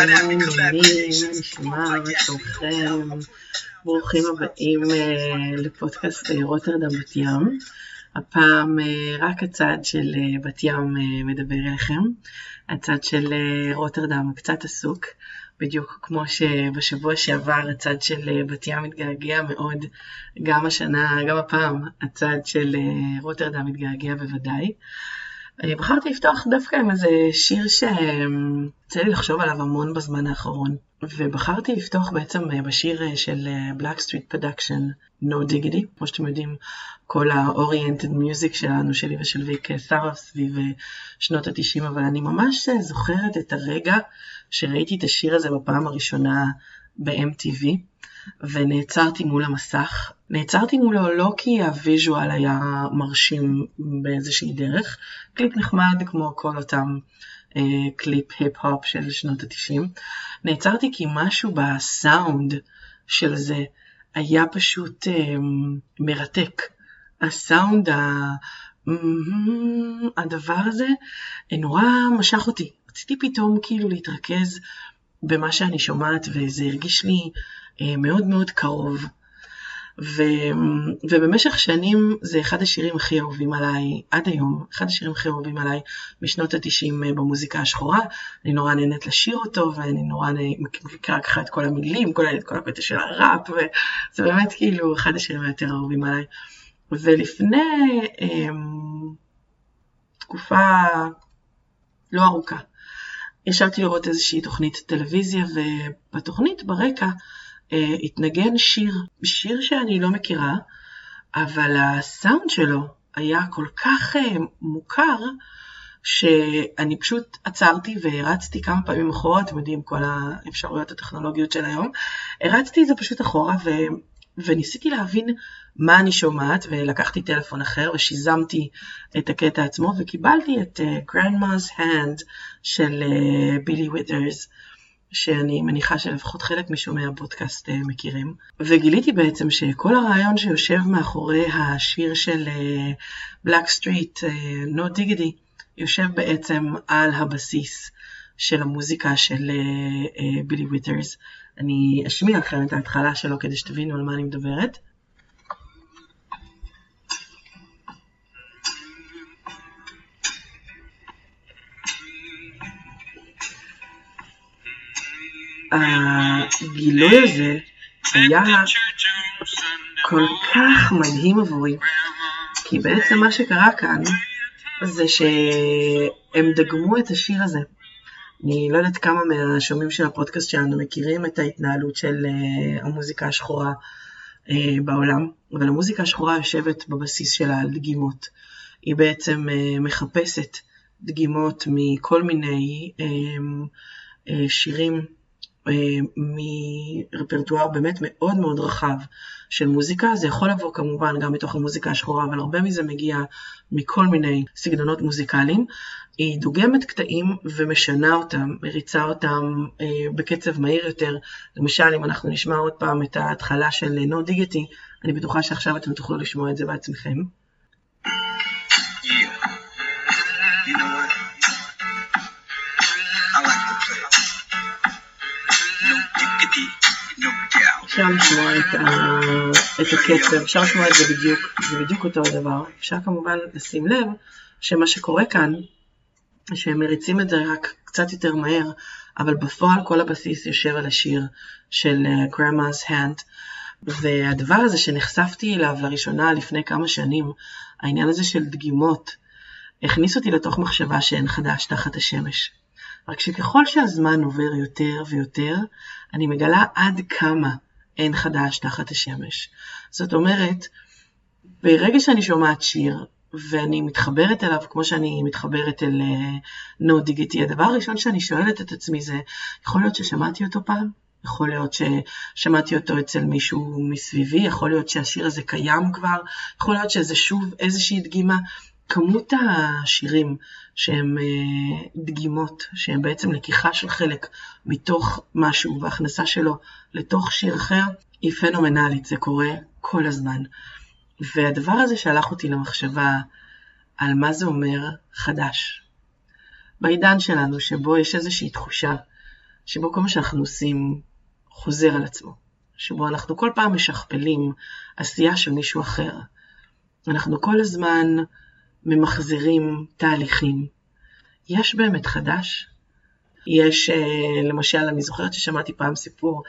At me, collaborations. ברוכים הבאים אה, לפודקאסט אה, רוטרדם בת ים. הפעם אה, רק הצד של בת ים מדבר אליכם. הצד של רוטרדם קצת עסוק, בדיוק כמו שבשבוע שעבר הצד של בת ים מתגעגע מאוד, גם השנה, גם הפעם הצד של רוטרדם מתגעגע בוודאי. אני בחרתי לפתוח דווקא עם איזה שיר שיצא לי לחשוב עליו המון בזמן האחרון, ובחרתי לפתוח בעצם בשיר של Black Street Production, No Diggity, כמו שאתם יודעים, כל ה-Oriented Music שלנו, שלי ושל ויק שרה סביב שנות ה-90, אבל אני ממש זוכרת את הרגע שראיתי את השיר הזה בפעם הראשונה ב-MTV. ונעצרתי מול המסך. נעצרתי מולו לא כי הוויז'ואל היה מרשים באיזושהי דרך, קליפ נחמד כמו כל אותם אה, קליפ היפ-הופ של שנות התשעים. נעצרתי כי משהו בסאונד של זה היה פשוט אה, מרתק. הסאונד, ה... הדבר הזה נורא משך אותי. רציתי פתאום כאילו להתרכז במה שאני שומעת וזה הרגיש לי אה, מאוד מאוד קרוב. ו, ובמשך שנים זה אחד השירים הכי אהובים עליי, עד היום, אחד השירים הכי אהובים עליי משנות התשעים אה, במוזיקה השחורה. אני נורא נהנית לשיר אותו, ואני נורא מכירה ככה את כל המילים, כל, את כל הקטע של הראפ, וזה באמת כאילו אחד השירים היותר אהובים עליי. ולפני אמ, תקופה לא ארוכה, ישבתי לראות איזושהי תוכנית טלוויזיה, ובתוכנית ברקע אה, התנגן שיר, שיר שאני לא מכירה, אבל הסאונד שלו היה כל כך אה, מוכר, שאני פשוט עצרתי והרצתי כמה פעמים אחורה, אתם יודעים, כל האפשרויות הטכנולוגיות של היום, הרצתי את זה פשוט אחורה ו... וניסיתי להבין מה אני שומעת, ולקחתי טלפון אחר ושיזמתי את הקטע עצמו, וקיבלתי את uh, Grandma's Hand של בילי אה, וויטרס. שאני מניחה שלפחות חלק משומעי הפודקאסט אה, מכירים. וגיליתי בעצם שכל הרעיון שיושב מאחורי השיר של Blackstreet, No Diggity, יושב בעצם על הבסיס של המוזיקה של בילי אה, וויטרס. אני אשמיע לכם את ההתחלה שלו כדי שתבינו על מה אני מדברת. הגילוי הזה היה כל כך מדהים עבורי, כי בעצם מה שקרה כאן זה שהם דגמו את השיר הזה. אני לא יודעת כמה מהשומעים של הפודקאסט שלנו מכירים את ההתנהלות של uh, המוזיקה השחורה uh, בעולם, אבל המוזיקה השחורה יושבת בבסיס שלה על דגימות. היא בעצם uh, מחפשת דגימות מכל מיני שירים אה, מרפרטואר באמת מאוד מאוד רחב של מוזיקה. זה יכול לבוא כמובן גם מתוך המוזיקה השחורה, אבל הרבה מזה מגיע מכל מיני סגנונות מוזיקליים. היא דוגמת קטעים ומשנה אותם, מריצה אותם אה, בקצב מהיר יותר. למשל, אם אנחנו נשמע עוד פעם את ההתחלה של No Diggity, אני בטוחה שעכשיו אתם תוכלו לשמוע את זה בעצמכם. אפשר לשמוע את, ה... את הקצב, אפשר לשמוע את זה בדיוק, זה בדיוק אותו הדבר. אפשר כמובן לשים לב שמה שקורה כאן, שהם מריצים את זה רק קצת יותר מהר, אבל בפועל כל הבסיס יושב על השיר של uh, Grandma's Hand. והדבר הזה שנחשפתי אליו לראשונה לפני כמה שנים, העניין הזה של דגימות, הכניס אותי לתוך מחשבה שאין חדש תחת השמש. רק שככל שהזמן עובר יותר ויותר, אני מגלה עד כמה אין חדש תחת השמש. זאת אומרת, ברגע שאני שומעת שיר, ואני מתחברת אליו כמו שאני מתחברת אל נו uh, דיגיטי, הדבר הראשון שאני שואלת את עצמי זה, יכול להיות ששמעתי אותו פעם? יכול להיות ששמעתי אותו אצל מישהו מסביבי, יכול להיות שהשיר הזה קיים כבר, יכול להיות שזה שוב איזושהי דגימה. כמות השירים שהם אה, דגימות, שהם בעצם לקיחה של חלק מתוך משהו והכנסה שלו לתוך שיר אחר, היא פנומנלית, זה קורה כל הזמן. והדבר הזה שלח אותי למחשבה על מה זה אומר חדש. בעידן שלנו, שבו יש איזושהי תחושה, שבו כל מה שאנחנו עושים חוזר על עצמו, שבו אנחנו כל פעם משכפלים עשייה של מישהו אחר. אנחנו כל הזמן ממחזרים תהליכים. יש באמת חדש? יש, אה, למשל, אני זוכרת ששמעתי פעם סיפור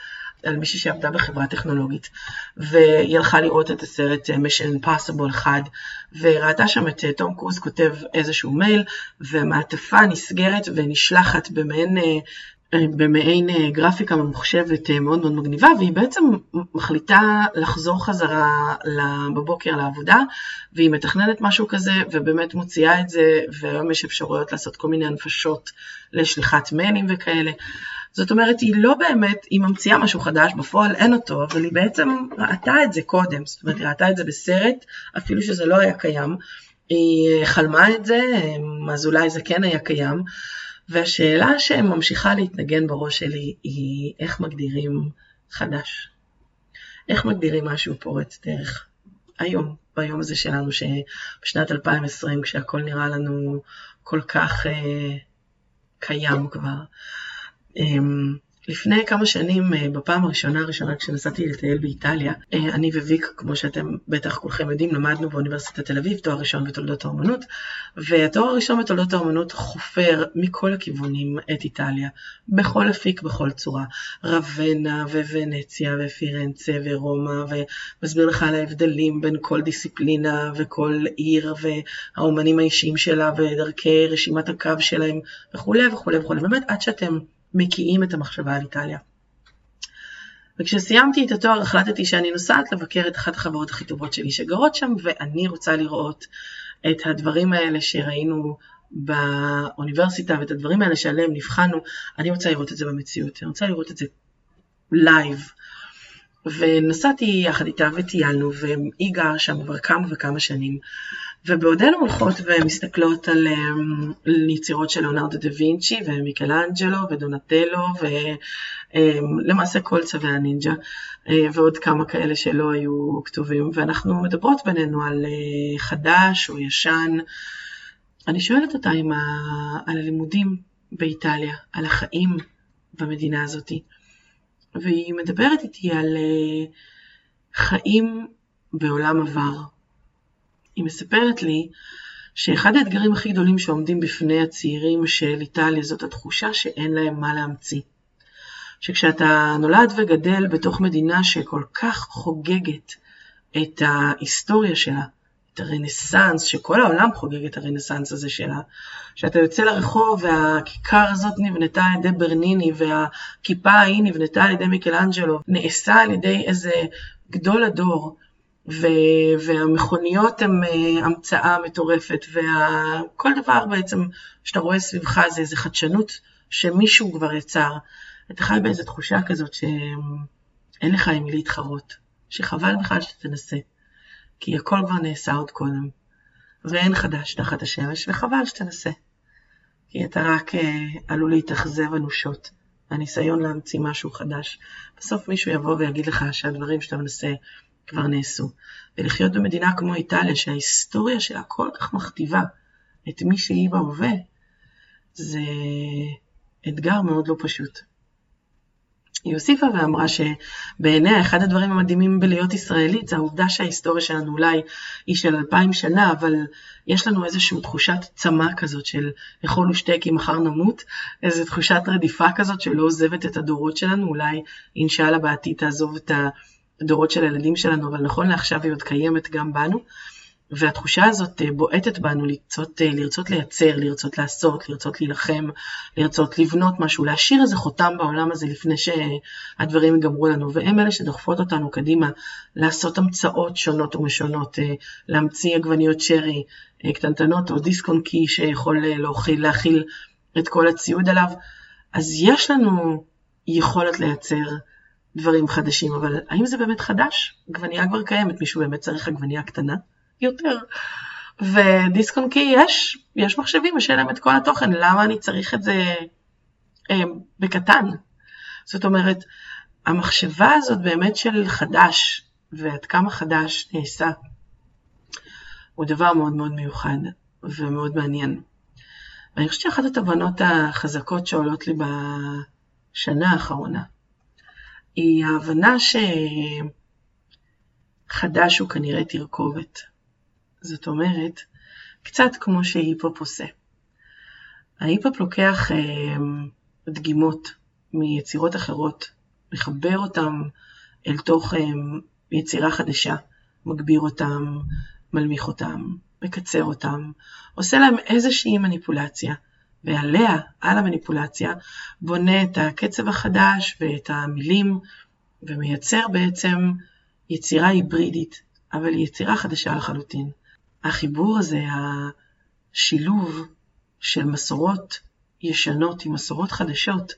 על מישהי שעבדה בחברה טכנולוגית, והיא הלכה לראות את הסרט אה, Mission Impossible 1, וראתה שם את אה, תום קרוז כותב איזשהו מייל, והמעטפה נסגרת ונשלחת במעין במעין אה, גרפיקה ממוחשבת אה, מאוד מאוד מגניבה, והיא בעצם מחליטה לחזור חזרה בבוקר לעבודה, והיא מתכננת משהו כזה, ובאמת מוציאה את זה, והיום יש אפשרויות לעשות כל מיני הנפשות לשליחת מיילים וכאלה. זאת אומרת, היא לא באמת, היא ממציאה משהו חדש, בפועל אין אותו, אבל היא בעצם ראתה את זה קודם, זאת אומרת, היא ראתה את זה בסרט, אפילו שזה לא היה קיים. היא חלמה את זה, אז אולי זה כן היה קיים. והשאלה שממשיכה להתנגן בראש שלי היא איך מגדירים חדש. איך מגדירים משהו פורץ דרך? היום, ביום הזה שלנו, שבשנת 2020, כשהכול נראה לנו כל כך אה, קיים כבר. אה, לפני כמה שנים, אה, בפעם הראשונה הראשונה כשנסעתי לטייל באיטליה, אה, אני וויק, כמו שאתם בטח כולכם יודעים, למדנו באוניברסיטת תל אביב תואר ראשון בתולדות האומנות, והתואר הראשון בתולדות האומנות חופר מכל הכיוונים את איטליה, בכל אפיק, בכל צורה. רבנה וונציה ופירנצה ורומא, ומסביר לך על ההבדלים בין כל דיסציפלינה וכל עיר והאומנים האישיים שלה ודרכי רשימת הקו שלהם וכולי וכולי וכולי. באמת, עד שאתם מקיאים את המחשבה על איטליה. וכשסיימתי את התואר החלטתי שאני נוסעת לבקר את אחת החברות הכי טובות שלי שגרות שם, ואני רוצה לראות את הדברים האלה שראינו באוניברסיטה ואת הדברים האלה שעליהם נבחנו, אני רוצה לראות את זה במציאות, אני רוצה לראות את זה live. ונסעתי יחד איתה וטיילנו, והיא גרה שם כבר כמה וכמה שנים. ובעודנו הולכות ומסתכלות על על יצירות של ליאונרדו דה וינצ'י ומיקלאנג'לו ודונטלו ולמעשה כל צבי הנינג'ה אה, ועוד כמה כאלה שלא היו כתובים ואנחנו מדברות בינינו על אה, חדש או ישן. אני שואלת אותה ה... על הלימודים באיטליה, על החיים במדינה הזאתי והיא מדברת איתי על אה, חיים בעולם עבר. היא מספרת לי שאחד האתגרים הכי גדולים שעומדים בפני הצעירים של איטליה זאת התחושה שאין להם מה להמציא. שכשאתה נולד וגדל בתוך מדינה שכל כך חוגגת את ההיסטוריה שלה, את הרנסאנס, שכל העולם חוגג את הרנסאנס הזה שלה, שאתה יוצא לרחוב והכיכר הזאת נבנתה על ידי ברניני והכיפה ההיא נבנתה על ידי מיקלאנג'לו, נעשה על ידי איזה גדול הדור, ו- והמכוניות הן אה, המצאה מטורפת, וכל דבר בעצם שאתה רואה סביבך זה איזה חדשנות שמישהו כבר יצר. אתה חי באיזו תחושה כזאת שאין לך עם להתחרות, שחבל בכלל שאתה תנסה, כי הכל כבר נעשה עוד קודם, ואין חדש תחת השמש, וחבל שתנסה, כי אתה רק אה, עלול להתאכזב אנושות. הניסיון להמציא משהו חדש. בסוף מישהו יבוא ויגיד לך שהדברים שאתה מנסה כבר נעשו. ולחיות במדינה כמו איטליה, שההיסטוריה שלה כל כך מכתיבה את מי שהיא בהווה, זה אתגר מאוד לא פשוט. היא הוסיפה ואמרה שבעיניה אחד הדברים המדהימים בלהיות ישראלית זה העובדה שההיסטוריה שלנו אולי היא של אלפיים שנה, אבל יש לנו איזושהי תחושת צמא כזאת של לאכול ושתה כי מחר נמות, איזו תחושת רדיפה כזאת שלא עוזבת את הדורות שלנו, אולי אינשאללה בעתיד תעזוב את ה... הדורות של הילדים שלנו, אבל נכון לעכשיו היא עוד קיימת גם בנו. והתחושה הזאת אה, בועטת בנו לרצות, אה, לרצות לייצר, לרצות לעשות, לרצות להילחם, לרצות לבנות משהו, להשאיר איזה חותם בעולם הזה לפני שהדברים ייגמרו לנו, והם אלה שדוחפות אותנו קדימה לעשות המצאות שונות ומשונות, אה, להמציא עגבניות שרי קטנטנות או דיסק און קי שיכול להכיל, להכיל את כל הציוד עליו, אז יש לנו יכולת לייצר דברים חדשים, אבל האם זה באמת חדש? עגבנייה כבר קיימת, מישהו באמת צריך עגבנייה קטנה יותר. ודיסק און קי יש, יש מחשבים, יש להם את כל התוכן, למה אני צריך את זה אה, בקטן? זאת אומרת, המחשבה הזאת באמת של חדש, ועד כמה חדש נעשה, הוא דבר מאוד מאוד מיוחד. ומאוד מעניין. ואני חושבת שאחת התובנות החזקות שעולות לי בשנה האחרונה, היא ההבנה שחדש הוא כנראה תרכובת. זאת אומרת, קצת כמו שהיפופ עושה. ההיפופ לוקח אה, דגימות מיצירות אחרות, מחבר אותם אל תוך אה, יצירה חדשה, מגביר אותם, מלמיך אותם, מקצר אותם, עושה להם איזושהי מניפולציה, ועליה, על המניפולציה, בונה את הקצב החדש ואת המילים, ומייצר בעצם יצירה היברידית, אבל יצירה חדשה לחלוטין. החיבור הזה, השילוב של מסורות ישנות עם מסורות חדשות,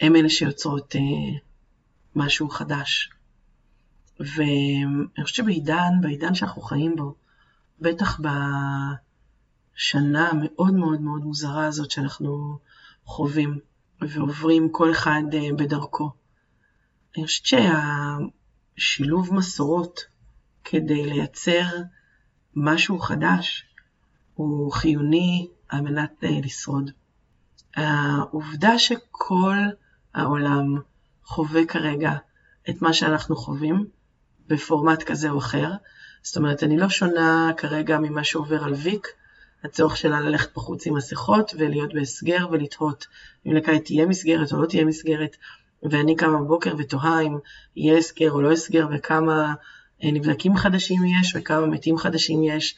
הם אלה שיוצרות אה, משהו חדש. ואני חושבת שבעידן, בעידן שאנחנו חיים בו, בטח בשנה המאוד מאוד מאוד מוזרה הזאת שאנחנו חווים ועוברים כל אחד אה, בדרכו. אני חושבת שהשילוב מסורות כדי לייצר משהו חדש הוא חיוני על מנת אה, לשרוד. העובדה שכל העולם חווה כרגע את מה שאנחנו חווים בפורמט כזה או אחר, זאת אומרת, אני לא שונה כרגע ממה שעובר על ויק, הצורך שלה ללכת בחוץ עם מסכות ולהיות בהסגר ולתהות אם לקיץ תהיה מסגרת או לא תהיה מסגרת, ואני קמה בבוקר ותוהה אם יהיה הסגר או לא הסגר וכמה אה, נבדקים חדשים יש וכמה מתים חדשים יש,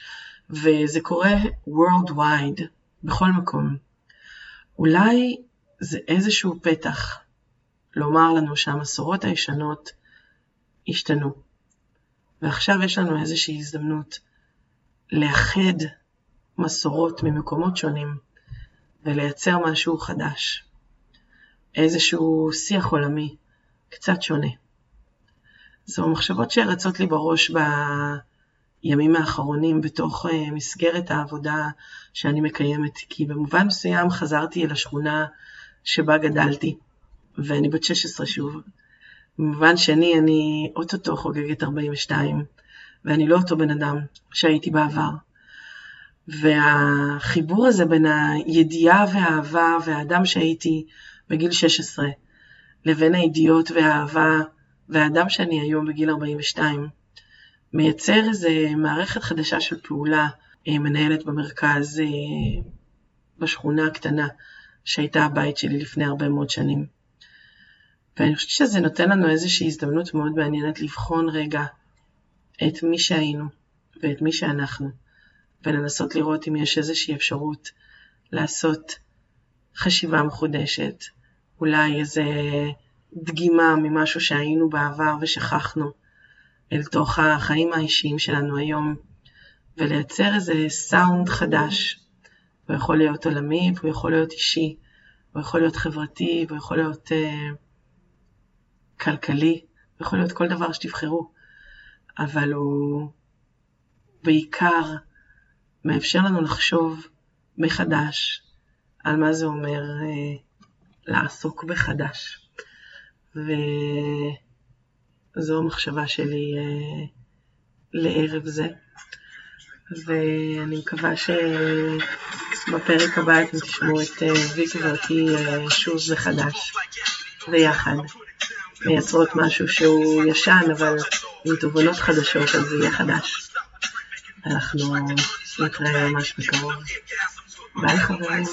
וזה קורה worldwide, בכל מקום. אולי זה איזשהו פתח לומר לנו שהמסורות הישנות השתנו. ועכשיו יש לנו איזושהי הזדמנות לאחד מסורות ממקומות שונים ולייצר משהו חדש. איזשהו שיח עולמי קצת שונה. זו מחשבות שרצות לי בראש בימים האחרונים בתוך אה, מסגרת העבודה שאני מקיימת, כי במובן מסוים חזרתי אל השכונה שבה גדלתי, ואני בת 16 שוב. במובן שני, אני אוטוטו חוגגת 42, ואני לא אותו בן אדם שהייתי בעבר. והחיבור הזה בין הידיעה והאהבה והאדם שהייתי בגיל 16, לבין הידיעות והאהבה והאדם שאני היום בגיל 42, מייצר איזו מערכת חדשה של פעולה אה, מנהלת במרכז אה, בשכונה הקטנה שהייתה הבית שלי לפני הרבה מאוד שנים. ואני חושבת שזה נותן לנו איזושהי הזדמנות מאוד מעניינת לבחון רגע את מי שהיינו ואת מי שאנחנו, ולנסות לראות אם יש איזושהי אפשרות לעשות חשיבה מחודשת, אולי איזה דגימה ממשהו שהיינו בעבר ושכחנו אל תוך החיים האישיים שלנו היום, ולייצר איזה סאונד חדש. הוא יכול להיות עולמי, והוא יכול להיות אישי, הוא יכול להיות חברתי, והוא יכול להיות uh, כלכלי, הוא יכול להיות כל דבר שתבחרו, אבל הוא בעיקר מאפשר לנו לחשוב מחדש על מה זה אומר uh, לעסוק בחדש. וזו המחשבה שלי uh, לערב זה. ואני מקווה שבפרק הבא אתם תשמעו את אה, ויקי ואותי אה, שוב מחדש, ויחד. מייצרות משהו שהוא ישן, אבל עם תובנות חדשות, אז זה יהיה חדש. אנחנו Ik wij allemaal bekomen. Wij gewoon